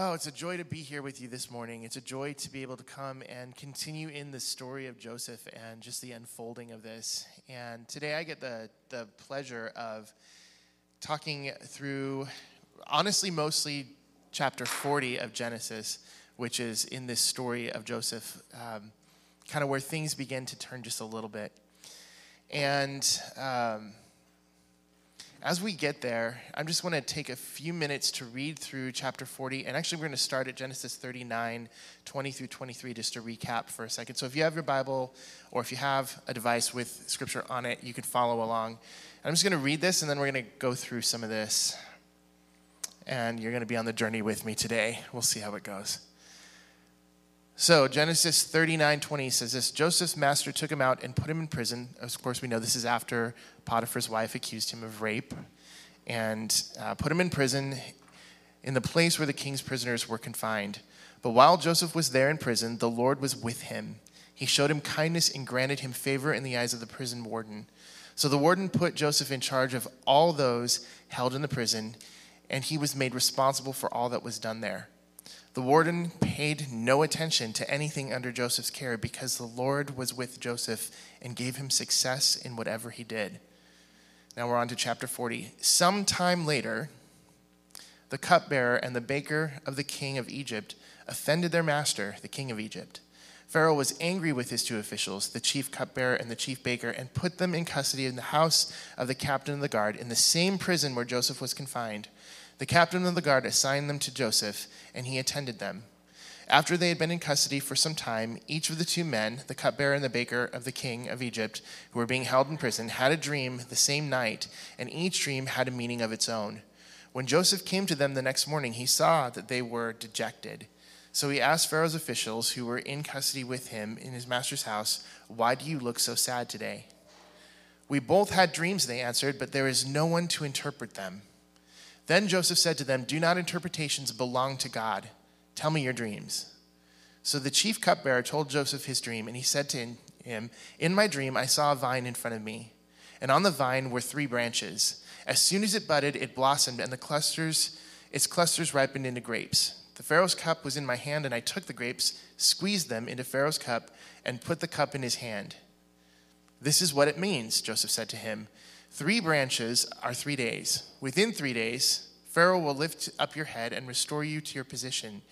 Oh, it's a joy to be here with you this morning. It's a joy to be able to come and continue in the story of Joseph and just the unfolding of this. And today I get the, the pleasure of talking through, honestly, mostly chapter 40 of Genesis which is in this story of Joseph, um, kind of where things begin to turn just a little bit. And um, as we get there, I'm just going to take a few minutes to read through chapter 40. And actually, we're going to start at Genesis 39, 20 through 23, just to recap for a second. So if you have your Bible or if you have a device with scripture on it, you can follow along. I'm just going to read this and then we're going to go through some of this. And you're going to be on the journey with me today. We'll see how it goes. So Genesis 39, 20 says this Joseph's master took him out and put him in prison. Of course, we know this is after Potiphar's wife accused him of rape and uh, put him in prison in the place where the king's prisoners were confined. But while Joseph was there in prison, the Lord was with him. He showed him kindness and granted him favor in the eyes of the prison warden. So the warden put Joseph in charge of all those held in the prison, and he was made responsible for all that was done there. The warden paid no attention to anything under Joseph's care because the Lord was with Joseph and gave him success in whatever he did. Now we're on to chapter 40. Some time later, the cupbearer and the baker of the king of Egypt offended their master, the king of Egypt. Pharaoh was angry with his two officials, the chief cupbearer and the chief baker, and put them in custody in the house of the captain of the guard in the same prison where Joseph was confined. The captain of the guard assigned them to Joseph, and he attended them. After they had been in custody for some time, each of the two men, the cupbearer and the baker of the king of Egypt, who were being held in prison, had a dream the same night, and each dream had a meaning of its own. When Joseph came to them the next morning, he saw that they were dejected. So he asked Pharaoh's officials who were in custody with him in his master's house, Why do you look so sad today? We both had dreams, they answered, but there is no one to interpret them. Then Joseph said to them, Do not interpretations belong to God? Tell me your dreams. So the chief cupbearer told Joseph his dream, and he said to him, In my dream, I saw a vine in front of me, and on the vine were three branches. As soon as it budded, it blossomed, and the clusters, its clusters ripened into grapes. The Pharaoh's cup was in my hand, and I took the grapes, squeezed them into Pharaoh's cup, and put the cup in his hand. This is what it means, Joseph said to him. Three branches are three days. Within three days, Pharaoh will lift up your head and restore you to your position.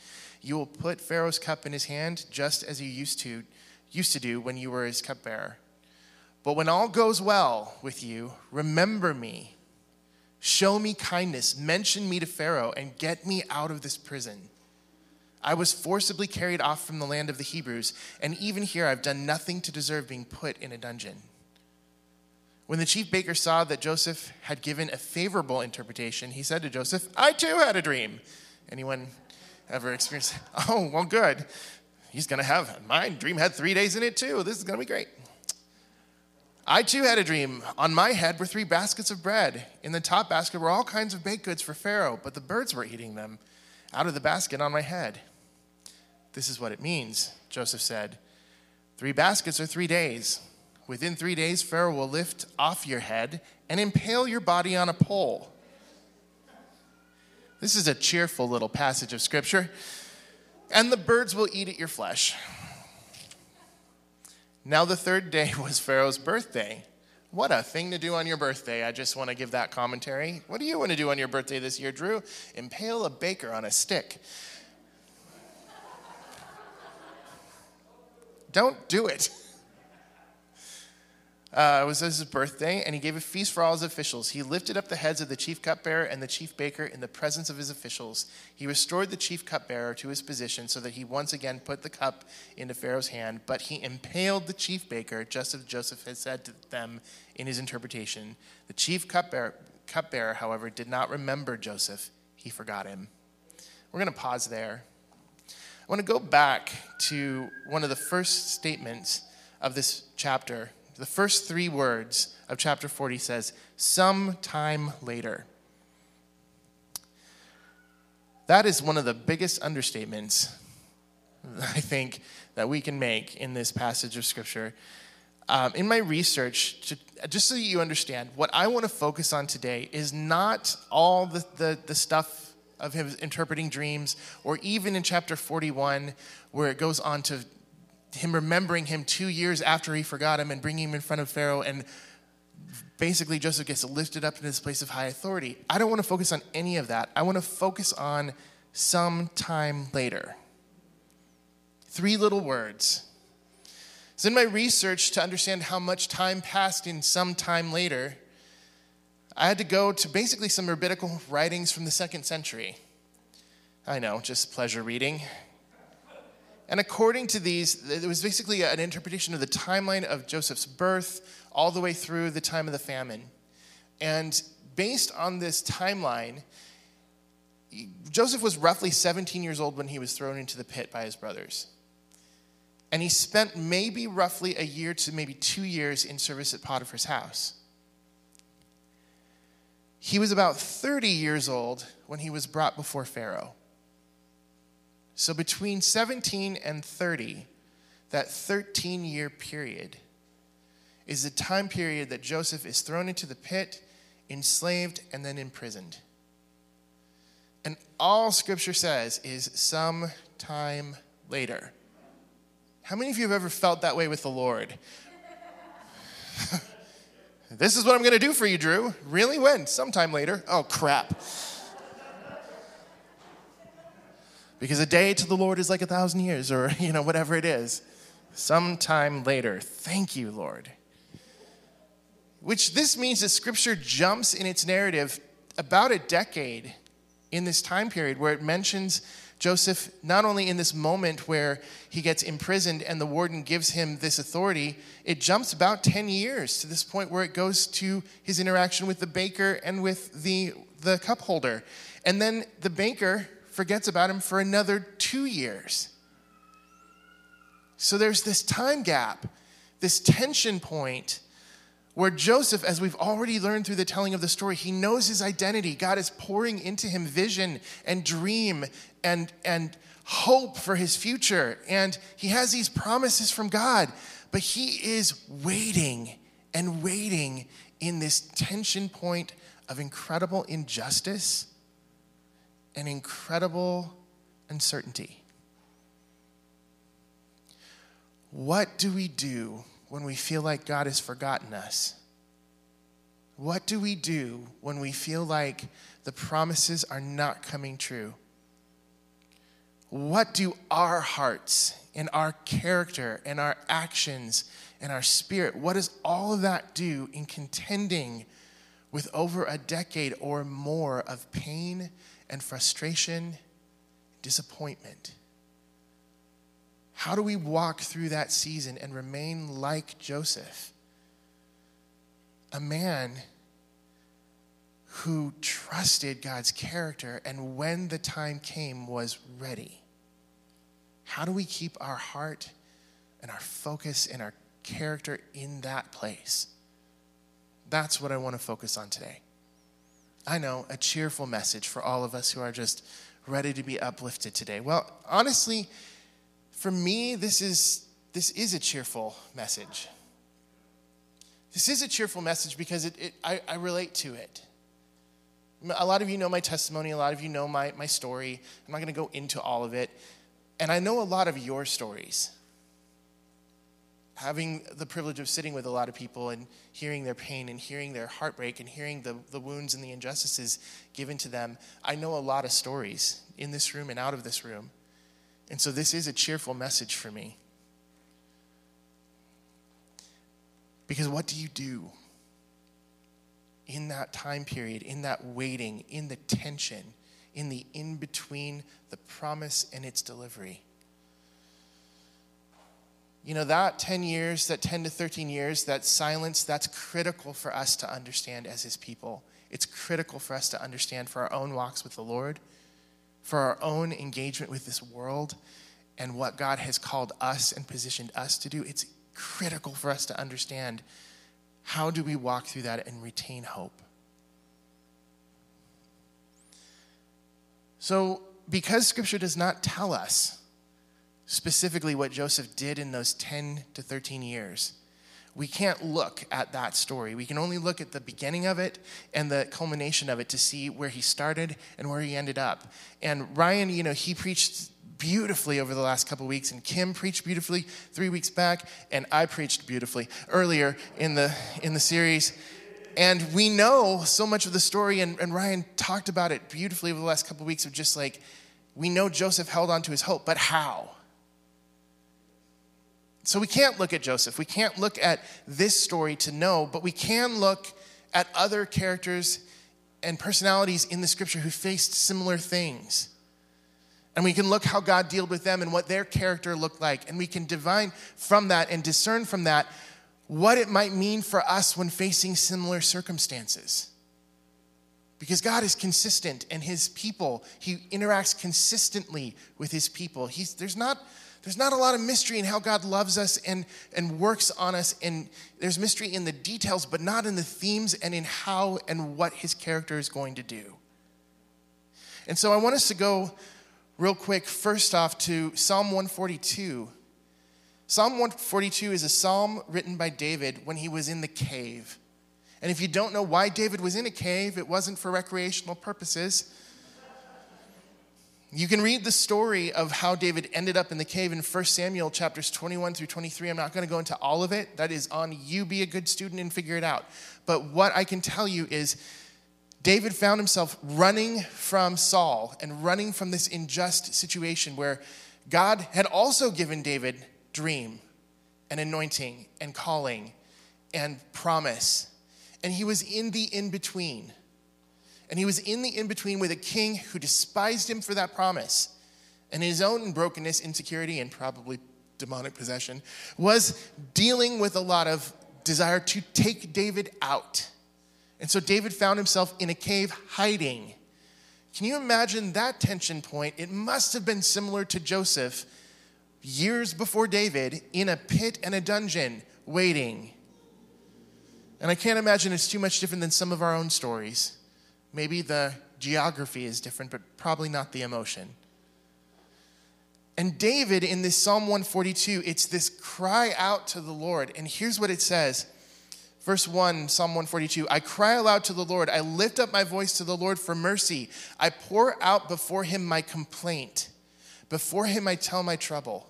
You will put Pharaoh's cup in his hand, just as you used to, used to do when you were his cupbearer. But when all goes well with you, remember me. Show me kindness, mention me to Pharaoh, and get me out of this prison. I was forcibly carried off from the land of the Hebrews, and even here I've done nothing to deserve being put in a dungeon. When the chief baker saw that Joseph had given a favorable interpretation, he said to Joseph, I too had a dream. Anyone ever experienced? Oh, well, good. He's going to have my dream had three days in it too. This is going to be great. I too had a dream. On my head were three baskets of bread. In the top basket were all kinds of baked goods for Pharaoh, but the birds were eating them out of the basket on my head. This is what it means, Joseph said. Three baskets are three days. Within three days, Pharaoh will lift off your head and impale your body on a pole. This is a cheerful little passage of scripture. And the birds will eat at your flesh. Now, the third day was Pharaoh's birthday. What a thing to do on your birthday. I just want to give that commentary. What do you want to do on your birthday this year, Drew? Impale a baker on a stick. Don't do it. Uh, it was his birthday, and he gave a feast for all his officials. He lifted up the heads of the chief cupbearer and the chief baker in the presence of his officials. He restored the chief cupbearer to his position so that he once again put the cup into Pharaoh's hand, but he impaled the chief baker, just as Joseph had said to them in his interpretation. The chief cupbearer, cupbearer however, did not remember Joseph, he forgot him. We're going to pause there. I want to go back to one of the first statements of this chapter the first three words of chapter 40 says, sometime later. That is one of the biggest understatements I think, that we can make in this passage of Scripture. Um, in my research, to, just so that you understand, what I want to focus on today is not all the, the, the stuff of him interpreting dreams, or even in chapter 41, where it goes on to him remembering him two years after he forgot him and bringing him in front of Pharaoh, and basically Joseph gets lifted up in this place of high authority. I don't want to focus on any of that. I want to focus on some time later. Three little words. So, in my research to understand how much time passed in some time later, I had to go to basically some rabbinical writings from the second century. I know, just pleasure reading. And according to these, it was basically an interpretation of the timeline of Joseph's birth all the way through the time of the famine. And based on this timeline, Joseph was roughly 17 years old when he was thrown into the pit by his brothers. And he spent maybe roughly a year to maybe two years in service at Potiphar's house. He was about 30 years old when he was brought before Pharaoh. So between 17 and 30, that 13 year period, is the time period that Joseph is thrown into the pit, enslaved, and then imprisoned. And all scripture says is some time later. How many of you have ever felt that way with the Lord? this is what I'm going to do for you, Drew. Really? When? Sometime later. Oh, crap. Because a day to the Lord is like a thousand years, or, you know, whatever it is. Sometime later. Thank you, Lord. Which this means that scripture jumps in its narrative about a decade in this time period where it mentions Joseph, not only in this moment where he gets imprisoned and the warden gives him this authority, it jumps about 10 years to this point where it goes to his interaction with the baker and with the, the cup holder. And then the baker forgets about him for another two years. So there's this time gap, this tension point where Joseph, as we've already learned through the telling of the story, he knows his identity. God is pouring into him vision and dream and, and hope for his future. And he has these promises from God, but he is waiting and waiting in this tension point of incredible injustice and incredible uncertainty. What do we do when we feel like God has forgotten us? What do we do when we feel like the promises are not coming true? What do our hearts and our character and our actions and our spirit, what does all of that do in contending with over a decade or more of pain and frustration, disappointment? How do we walk through that season and remain like Joseph? A man who trusted God's character and when the time came was ready. How do we keep our heart and our focus and our character in that place? That's what I want to focus on today. I know, a cheerful message for all of us who are just ready to be uplifted today. Well, honestly, for me, this is, this is a cheerful message. This is a cheerful message because it, it, I, I relate to it. A lot of you know my testimony, a lot of you know my, my story. I'm not going to go into all of it. And I know a lot of your stories. Having the privilege of sitting with a lot of people and hearing their pain and hearing their heartbreak and hearing the, the wounds and the injustices given to them, I know a lot of stories in this room and out of this room. And so this is a cheerful message for me. Because what do you do in that time period, in that waiting, in the tension, in the in between the promise and its delivery? You know, that 10 years, that 10 to 13 years, that silence, that's critical for us to understand as His people. It's critical for us to understand for our own walks with the Lord for our own engagement with this world and what God has called us and positioned us to do, it's critical for us to understand how do we walk through that and retain hope. So, because scripture does not tell us specifically what Joseph did in those 10 to 13 years, we can't look at that story. We can only look at the beginning of it and the culmination of it to see where he started and where he ended up. And Ryan, you know, he preached beautifully over the last couple weeks, and Kim preached beautifully three weeks back, and I preached beautifully earlier in the in the series. And we know so much of the story, and, and Ryan talked about it beautifully over the last couple weeks of just like we know Joseph held on to his hope, but how? So we can't look at Joseph. We can't look at this story to know, but we can look at other characters and personalities in the scripture who faced similar things. And we can look how God dealt with them and what their character looked like. And we can divine from that and discern from that what it might mean for us when facing similar circumstances. Because God is consistent and his people, he interacts consistently with his people. He's, there's not there's not a lot of mystery in how God loves us and, and works on us. And there's mystery in the details, but not in the themes and in how and what his character is going to do. And so I want us to go real quick, first off, to Psalm 142. Psalm 142 is a psalm written by David when he was in the cave. And if you don't know why David was in a cave, it wasn't for recreational purposes. You can read the story of how David ended up in the cave in 1 Samuel chapters 21 through 23. I'm not going to go into all of it. That is on you. Be a good student and figure it out. But what I can tell you is David found himself running from Saul and running from this unjust situation where God had also given David dream and anointing and calling and promise. And he was in the in between. And he was in the in between with a king who despised him for that promise. And his own brokenness, insecurity, and probably demonic possession was dealing with a lot of desire to take David out. And so David found himself in a cave hiding. Can you imagine that tension point? It must have been similar to Joseph years before David in a pit and a dungeon waiting. And I can't imagine it's too much different than some of our own stories. Maybe the geography is different, but probably not the emotion. And David in this Psalm 142, it's this cry out to the Lord. And here's what it says. Verse 1, Psalm 142 I cry aloud to the Lord. I lift up my voice to the Lord for mercy. I pour out before him my complaint. Before him I tell my trouble.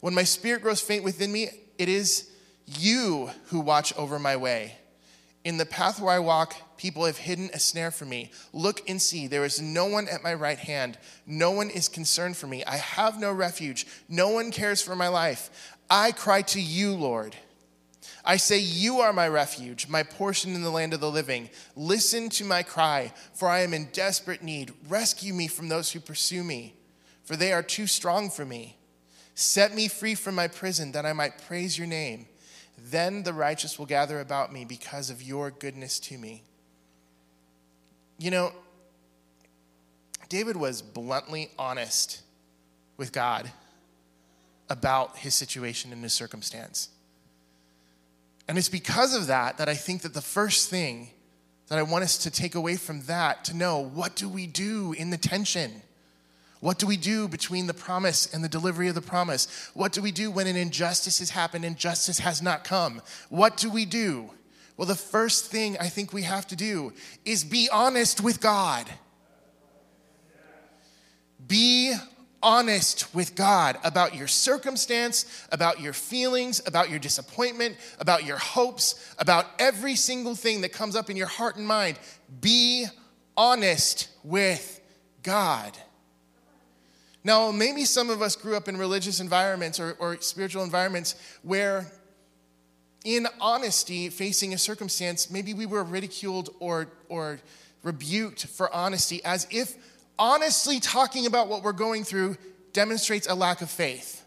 When my spirit grows faint within me, it is you who watch over my way. In the path where I walk, people have hidden a snare for me. Look and see, there is no one at my right hand. No one is concerned for me. I have no refuge. No one cares for my life. I cry to you, Lord. I say, You are my refuge, my portion in the land of the living. Listen to my cry, for I am in desperate need. Rescue me from those who pursue me, for they are too strong for me. Set me free from my prison, that I might praise your name. Then the righteous will gather about me because of your goodness to me. You know, David was bluntly honest with God about his situation and his circumstance. And it's because of that that I think that the first thing that I want us to take away from that to know what do we do in the tension? What do we do between the promise and the delivery of the promise? What do we do when an injustice has happened and justice has not come? What do we do? Well, the first thing I think we have to do is be honest with God. Be honest with God about your circumstance, about your feelings, about your disappointment, about your hopes, about every single thing that comes up in your heart and mind. Be honest with God. Now, maybe some of us grew up in religious environments or, or spiritual environments where, in honesty, facing a circumstance, maybe we were ridiculed or, or rebuked for honesty as if honestly talking about what we're going through demonstrates a lack of faith.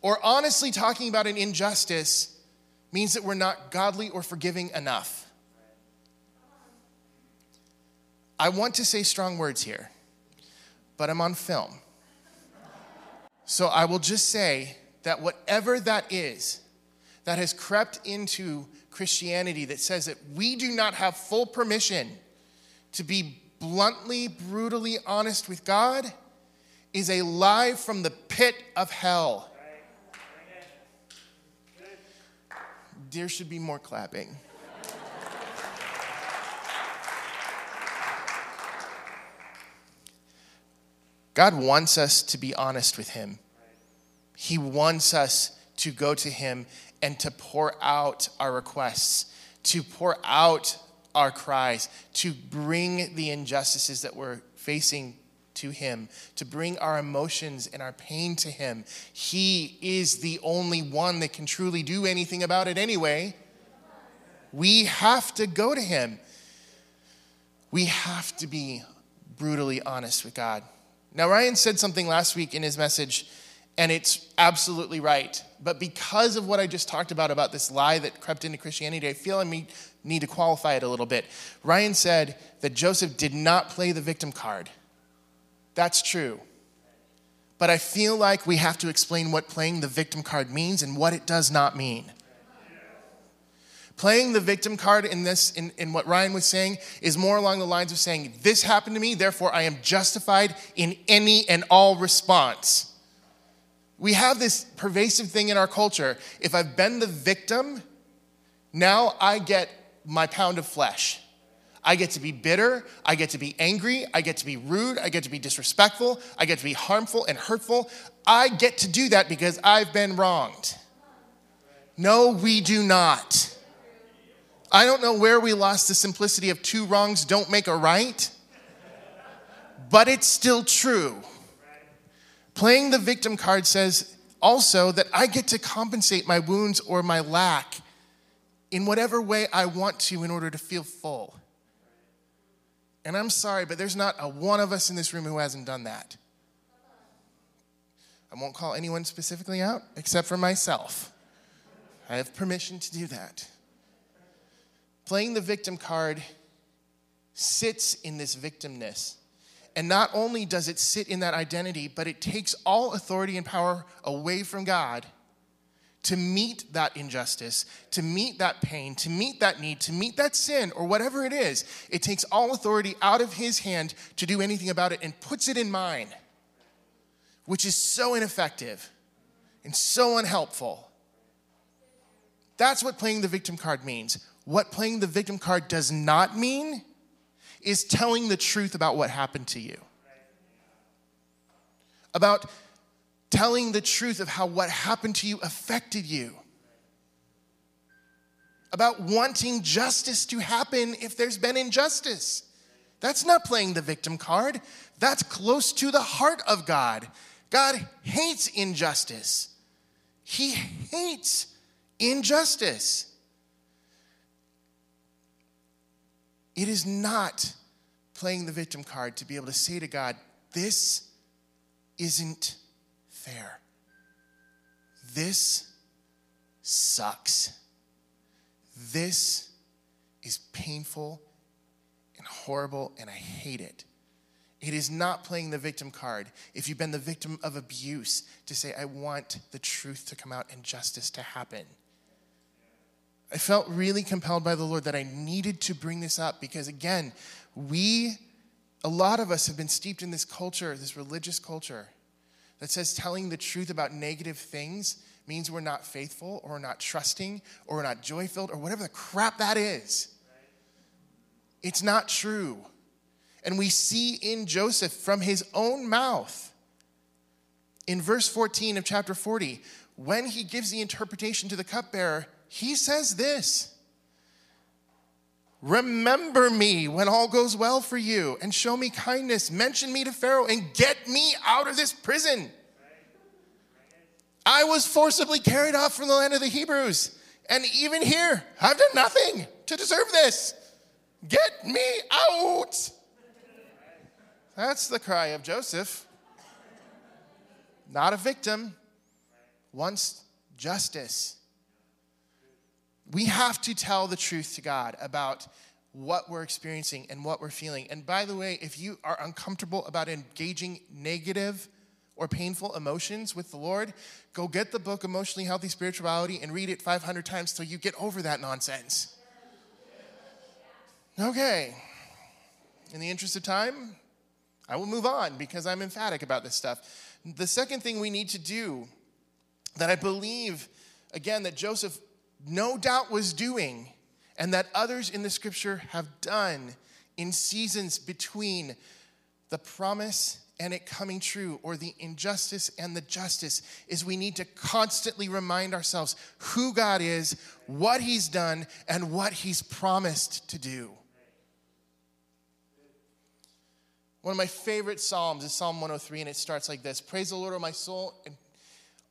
Or honestly talking about an injustice means that we're not godly or forgiving enough. I want to say strong words here, but I'm on film. So I will just say that whatever that is that has crept into Christianity that says that we do not have full permission to be bluntly, brutally honest with God is a lie from the pit of hell. There should be more clapping. God wants us to be honest with Him. He wants us to go to Him and to pour out our requests, to pour out our cries, to bring the injustices that we're facing to Him, to bring our emotions and our pain to Him. He is the only one that can truly do anything about it anyway. We have to go to Him. We have to be brutally honest with God. Now, Ryan said something last week in his message, and it's absolutely right. But because of what I just talked about, about this lie that crept into Christianity, I feel I need to qualify it a little bit. Ryan said that Joseph did not play the victim card. That's true. But I feel like we have to explain what playing the victim card means and what it does not mean. Playing the victim card in this, in, in what Ryan was saying, is more along the lines of saying, This happened to me, therefore I am justified in any and all response. We have this pervasive thing in our culture. If I've been the victim, now I get my pound of flesh. I get to be bitter. I get to be angry. I get to be rude. I get to be disrespectful. I get to be harmful and hurtful. I get to do that because I've been wronged. No, we do not. I don't know where we lost the simplicity of two wrongs don't make a right, but it's still true. Playing the victim card says also that I get to compensate my wounds or my lack in whatever way I want to in order to feel full. And I'm sorry, but there's not a one of us in this room who hasn't done that. I won't call anyone specifically out except for myself. I have permission to do that. Playing the victim card sits in this victimness. And not only does it sit in that identity, but it takes all authority and power away from God to meet that injustice, to meet that pain, to meet that need, to meet that sin, or whatever it is. It takes all authority out of His hand to do anything about it and puts it in mine, which is so ineffective and so unhelpful. That's what playing the victim card means. What playing the victim card does not mean is telling the truth about what happened to you. About telling the truth of how what happened to you affected you. About wanting justice to happen if there's been injustice. That's not playing the victim card. That's close to the heart of God. God hates injustice. He hates injustice. It is not playing the victim card to be able to say to God, This isn't fair. This sucks. This is painful and horrible, and I hate it. It is not playing the victim card. If you've been the victim of abuse, to say, I want the truth to come out and justice to happen. I felt really compelled by the Lord that I needed to bring this up because, again, we, a lot of us have been steeped in this culture, this religious culture, that says telling the truth about negative things means we're not faithful or we're not trusting or we're not joy filled or whatever the crap that is. It's not true. And we see in Joseph from his own mouth in verse 14 of chapter 40, when he gives the interpretation to the cupbearer, he says this Remember me when all goes well for you, and show me kindness. Mention me to Pharaoh and get me out of this prison. I was forcibly carried off from the land of the Hebrews, and even here, I've done nothing to deserve this. Get me out. That's the cry of Joseph. Not a victim, wants justice we have to tell the truth to God about what we're experiencing and what we're feeling. And by the way, if you are uncomfortable about engaging negative or painful emotions with the Lord, go get the book Emotionally Healthy Spirituality and read it 500 times till you get over that nonsense. Okay. In the interest of time, I will move on because I'm emphatic about this stuff. The second thing we need to do that I believe, again, that Joseph no doubt was doing and that others in the scripture have done in seasons between the promise and it coming true, or the injustice and the justice, is we need to constantly remind ourselves who God is, what He's done, and what He's promised to do. One of my favorite Psalms is Psalm 103, and it starts like this Praise the Lord, O my soul, and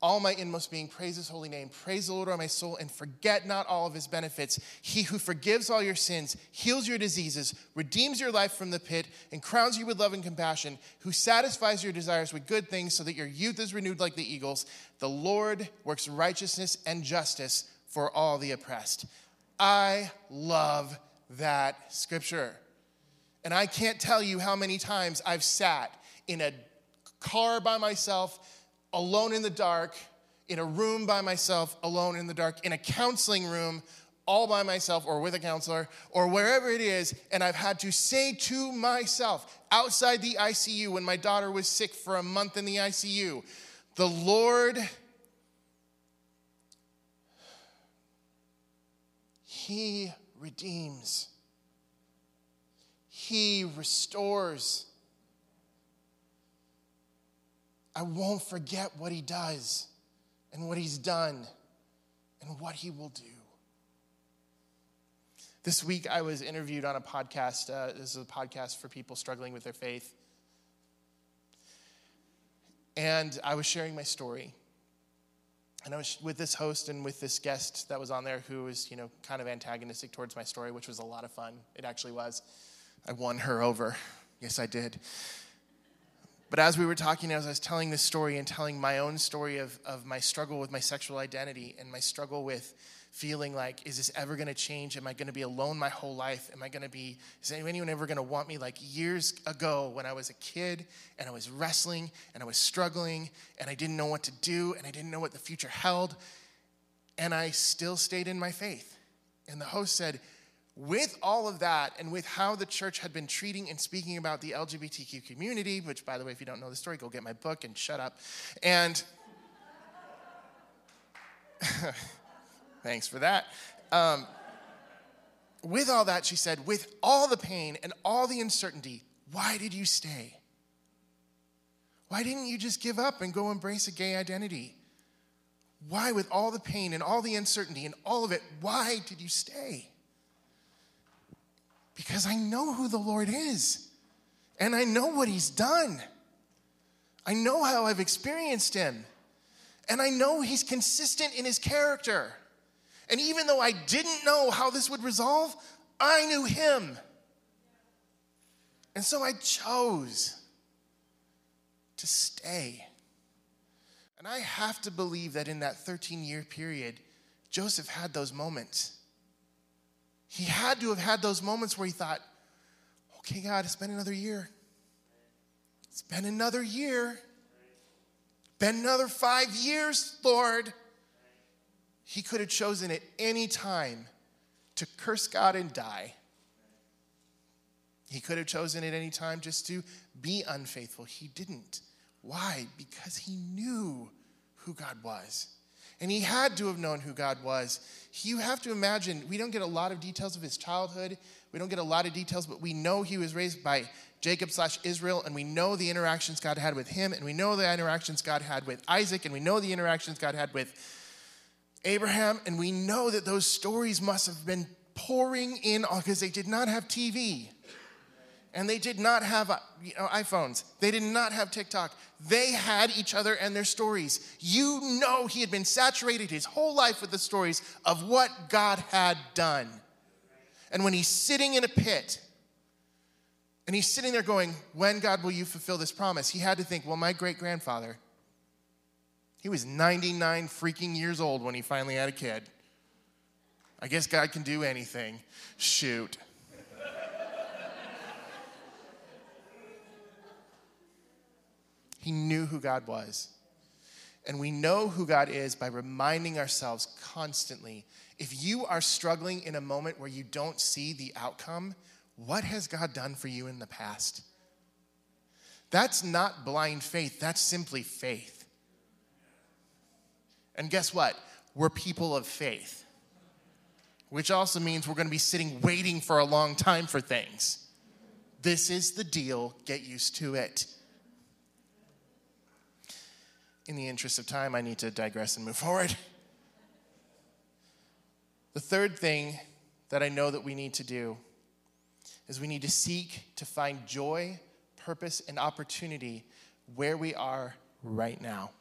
all my inmost being, praise his holy name. Praise the Lord, O my soul, and forget not all of his benefits. He who forgives all your sins, heals your diseases, redeems your life from the pit, and crowns you with love and compassion, who satisfies your desires with good things so that your youth is renewed like the eagles. The Lord works righteousness and justice for all the oppressed. I love that scripture. And I can't tell you how many times I've sat in a car by myself, alone in the dark, in a room by myself, alone in the dark, in a counseling room, all by myself or with a counselor or wherever it is, and I've had to say to myself outside the ICU when my daughter was sick for a month in the ICU, the Lord, He redeems. He restores. I won't forget what He does and what He's done and what He will do. This week, I was interviewed on a podcast. Uh, this is a podcast for people struggling with their faith. And I was sharing my story. And I was with this host and with this guest that was on there who was, you know, kind of antagonistic towards my story, which was a lot of fun. It actually was. I won her over. Yes, I did. But as we were talking, as I was telling this story and telling my own story of, of my struggle with my sexual identity and my struggle with feeling like, is this ever going to change? Am I going to be alone my whole life? Am I going to be, is anyone ever going to want me? Like years ago when I was a kid and I was wrestling and I was struggling and I didn't know what to do and I didn't know what the future held. And I still stayed in my faith. And the host said, with all of that and with how the church had been treating and speaking about the LGBTQ community, which, by the way, if you don't know the story, go get my book and shut up. And thanks for that. Um, with all that, she said, with all the pain and all the uncertainty, why did you stay? Why didn't you just give up and go embrace a gay identity? Why, with all the pain and all the uncertainty and all of it, why did you stay? Because I know who the Lord is and I know what He's done. I know how I've experienced Him. And I know He's consistent in His character. And even though I didn't know how this would resolve, I knew Him. And so I chose to stay. And I have to believe that in that 13 year period, Joseph had those moments he had to have had those moments where he thought, okay, God, it's been another year. It's been another year. Been another five years, Lord. He could have chosen at any time to curse God and die. He could have chosen at any time just to be unfaithful. He didn't. Why? Because he knew who God was. And he had to have known who God was. You have to imagine, we don't get a lot of details of his childhood. We don't get a lot of details, but we know he was raised by Jacob slash Israel, and we know the interactions God had with him, and we know the interactions God had with Isaac, and we know the interactions God had with Abraham, and we know that those stories must have been pouring in because they did not have TV and they did not have uh, you know, iPhones. They did not have TikTok. They had each other and their stories. You know, he had been saturated his whole life with the stories of what God had done. And when he's sitting in a pit, and he's sitting there going, When, God, will you fulfill this promise? He had to think, Well, my great grandfather, he was 99 freaking years old when he finally had a kid. I guess God can do anything. Shoot. He knew who God was. And we know who God is by reminding ourselves constantly. If you are struggling in a moment where you don't see the outcome, what has God done for you in the past? That's not blind faith, that's simply faith. And guess what? We're people of faith, which also means we're going to be sitting waiting for a long time for things. This is the deal, get used to it. In the interest of time, I need to digress and move forward. The third thing that I know that we need to do is we need to seek to find joy, purpose, and opportunity where we are right now.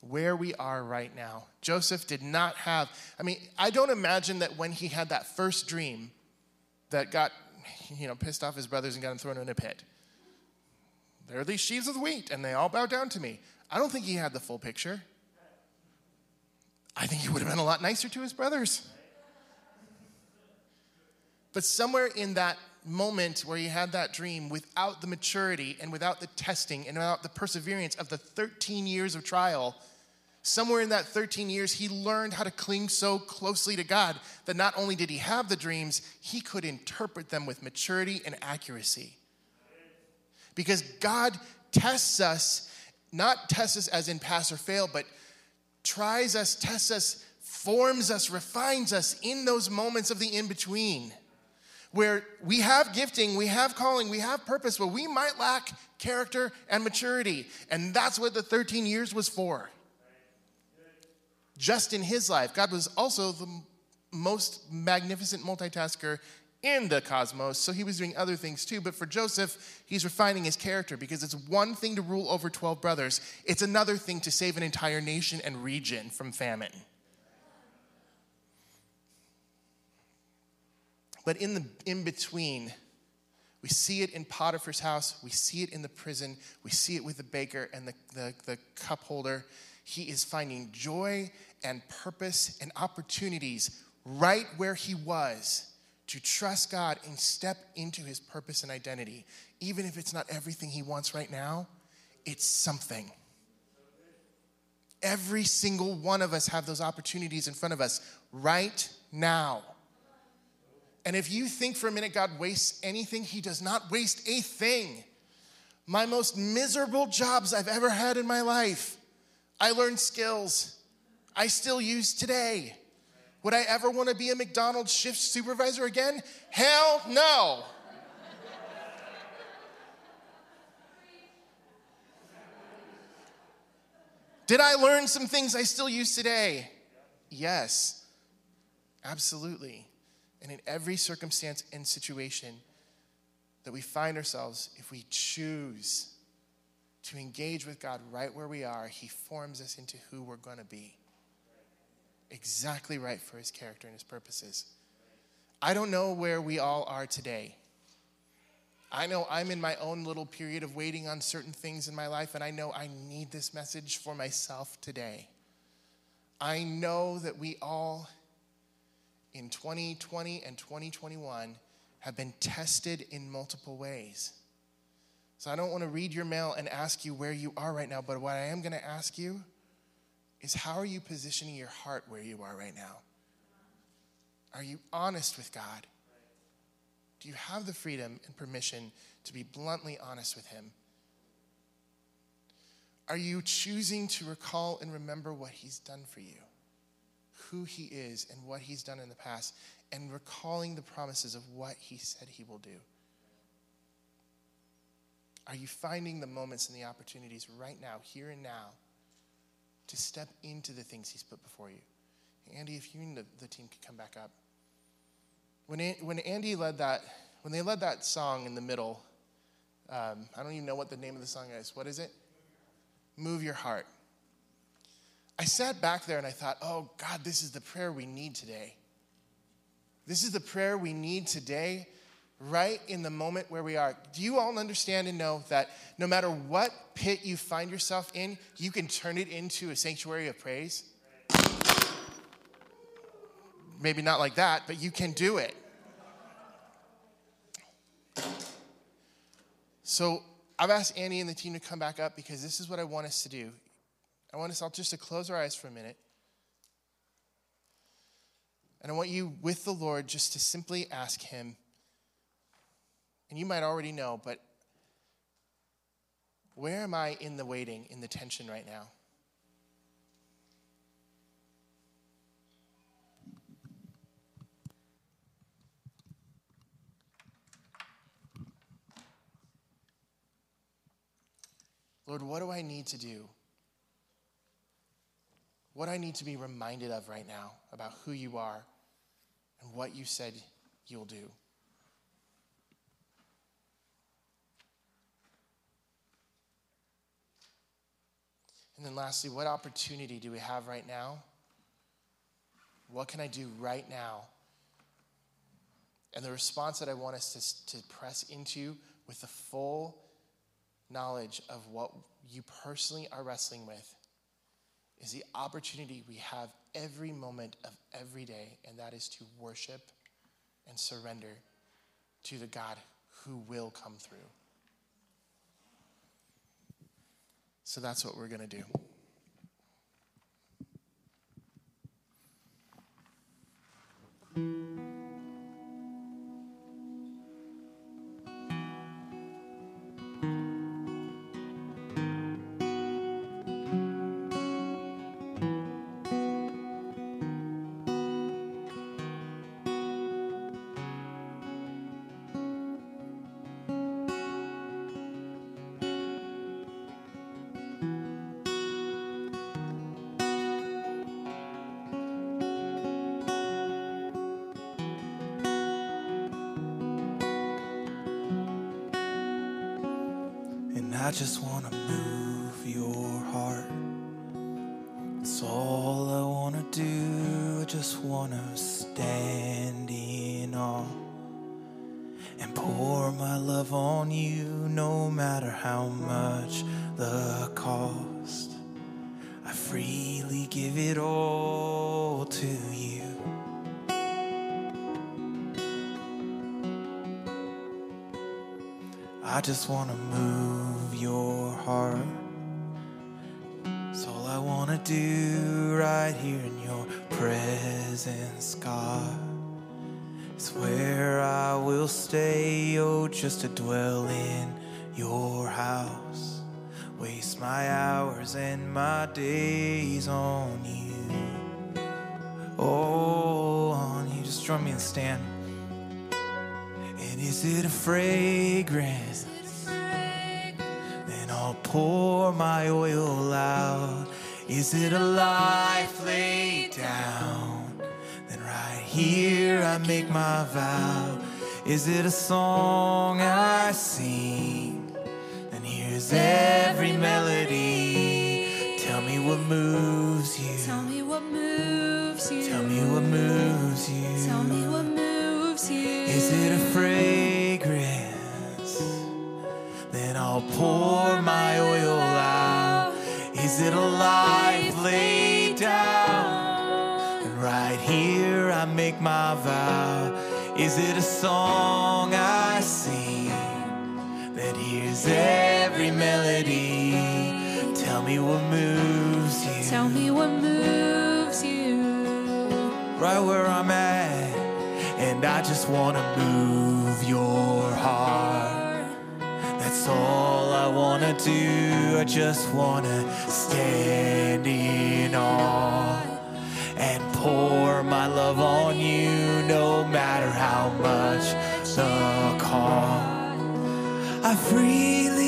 Where we are right now. Joseph did not have, I mean, I don't imagine that when he had that first dream that got, you know, pissed off his brothers and got him thrown in a pit. There are these sheaves of wheat, and they all bow down to me. I don't think he had the full picture. I think he would have been a lot nicer to his brothers. But somewhere in that moment where he had that dream, without the maturity and without the testing and without the perseverance of the 13 years of trial, somewhere in that 13 years, he learned how to cling so closely to God that not only did he have the dreams, he could interpret them with maturity and accuracy. Because God tests us, not tests us as in pass or fail, but tries us, tests us, forms us, refines us in those moments of the in between where we have gifting, we have calling, we have purpose, but we might lack character and maturity. And that's what the 13 years was for. Just in his life, God was also the most magnificent multitasker in the cosmos, so he was doing other things too. But for Joseph, he's refining his character because it's one thing to rule over 12 brothers, it's another thing to save an entire nation and region from famine. But in the in between, we see it in Potiphar's house, we see it in the prison, we see it with the baker and the, the, the cup holder. He is finding joy and purpose and opportunities right where he was to trust God and step into his purpose and identity. Even if it's not everything he wants right now, it's something. Every single one of us have those opportunities in front of us right now. And if you think for a minute God wastes anything, He does not waste a thing. My most miserable jobs I've ever had in my life, I learned skills I still use today. Would I ever want to be a McDonald's shift supervisor again? Hell no. Did I learn some things I still use today? Yes, absolutely and in every circumstance and situation that we find ourselves, if we choose to engage with God right where we are, He forms us into who we're going to be. Exactly right for His character and His purposes. I don't know where we all are today. I know I'm in my own little period of waiting on certain things in my life, and I know I need this message for myself today. I know that we all in 2020 and 2021 have been tested in multiple ways. So I don't want to read your mail and ask you where you are right now, but what I am going to ask you is how are you positioning your heart where you are right now? Are you honest with God? Do you have the freedom and permission to be bluntly honest with Him? Are you choosing to recall and remember what He's done for you? who he is and what he's done in the past and recalling the promises of what he said he will do? Are you finding the moments and the opportunities right now, here and now, to step into the things he's put before you? Andy, if you and the, the team could come back up. When, when Andy led that, when they led that song in the middle, um, I don't even know what the name of the song is. What is it? Move Your Heart. I sat back there and I thought, oh, God, this is the prayer we need today. This is the prayer we need today, right in the moment where we are. Do you all understand and know that no matter what pit you find yourself in, you can turn it into a sanctuary of praise? Maybe not like that, but you can do it. So I've asked Annie and the team to come back up because this is what I want us to do. I want us all just to close our eyes for a minute. And I want you, with the Lord, just to simply ask Him and you might already know, but where am I in the waiting, in the tension right now? Lord, what do I need to do? What I need to be reminded of right now about who you are and what you said you'll do. And then lastly, what opportunity do we have right now? What can I do right now? And the response that I want us to, to press into with the full knowledge of what you personally are wrestling with is the opportunity we have every moment of every day, and that is to worship and surrender to the God who will come through. So that's what we're going to do. I just want to move your heart. It's all I want to do. I just want to stand in awe and pour my love on you, no matter how much the cost. I freely give it all to you. I just want to move heart. It's all I want to do right here in your presence, God. It's where I will stay, oh, just to dwell in your house. Waste my hours and my days on you. Oh, on you. Just drum me and stand. And is it a fragrance? Pour my oil out. Is it a life laid down? Then right here I make my vow. Is it a song I sing? Then here's every melody. Tell me what moves you. Tell me what moves you. Tell me what moves you. Tell me what moves you. Is it a fragrance? Then I'll pour my oil out. Is it a life laid down? And right here I make my vow. Is it a song I sing? that hears every melody. Tell me what moves you. Tell me what moves you. right where I'm at. And I just wanna move your heart. All I wanna do. I just wanna stand in awe and pour my love on you, no matter how much the cost. I freely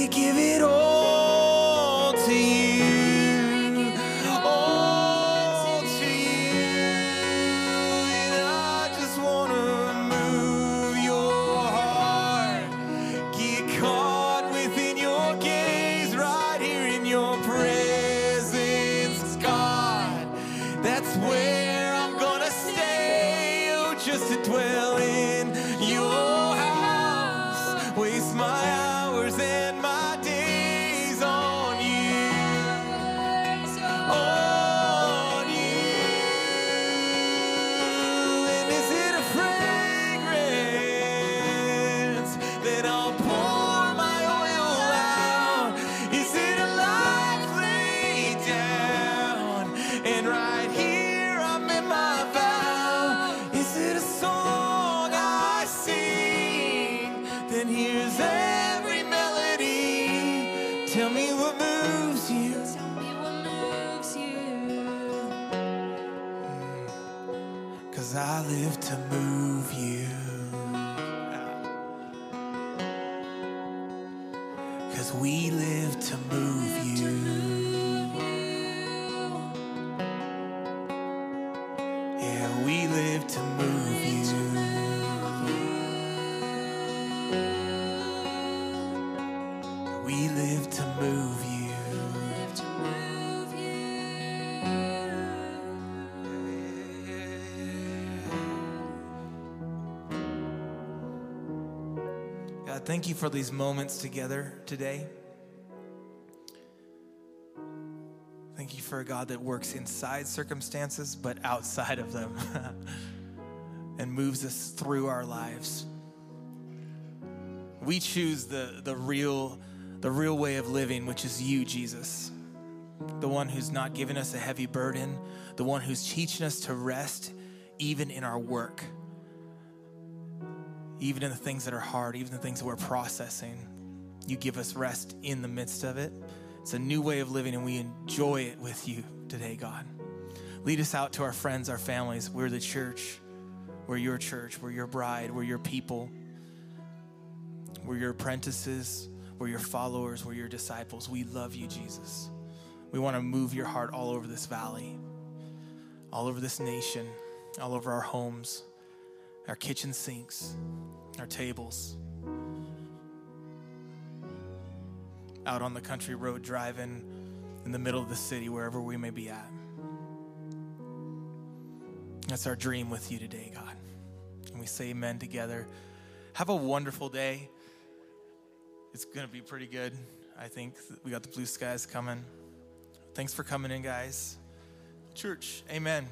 you for these moments together today. Thank you for a God that works inside circumstances, but outside of them, and moves us through our lives. We choose the, the, real, the real way of living, which is you, Jesus. The one who's not giving us a heavy burden, the one who's teaching us to rest even in our work even in the things that are hard, even the things that we're processing. You give us rest in the midst of it. It's a new way of living, and we enjoy it with you today, God. Lead us out to our friends, our families. We're the church. We're your church. We're your bride. We're your people. We're your apprentices. We're your followers. We're your disciples. We love you, Jesus. We want to move your heart all over this valley, all over this nation, all over our homes our kitchen sinks, our tables, out on the country road driving in the middle of the city, wherever we may be at. That's our dream with you today, God. And we say amen together. Have a wonderful day. It's going to be pretty good. I think we got the blue skies coming. Thanks for coming in, guys. Church, amen.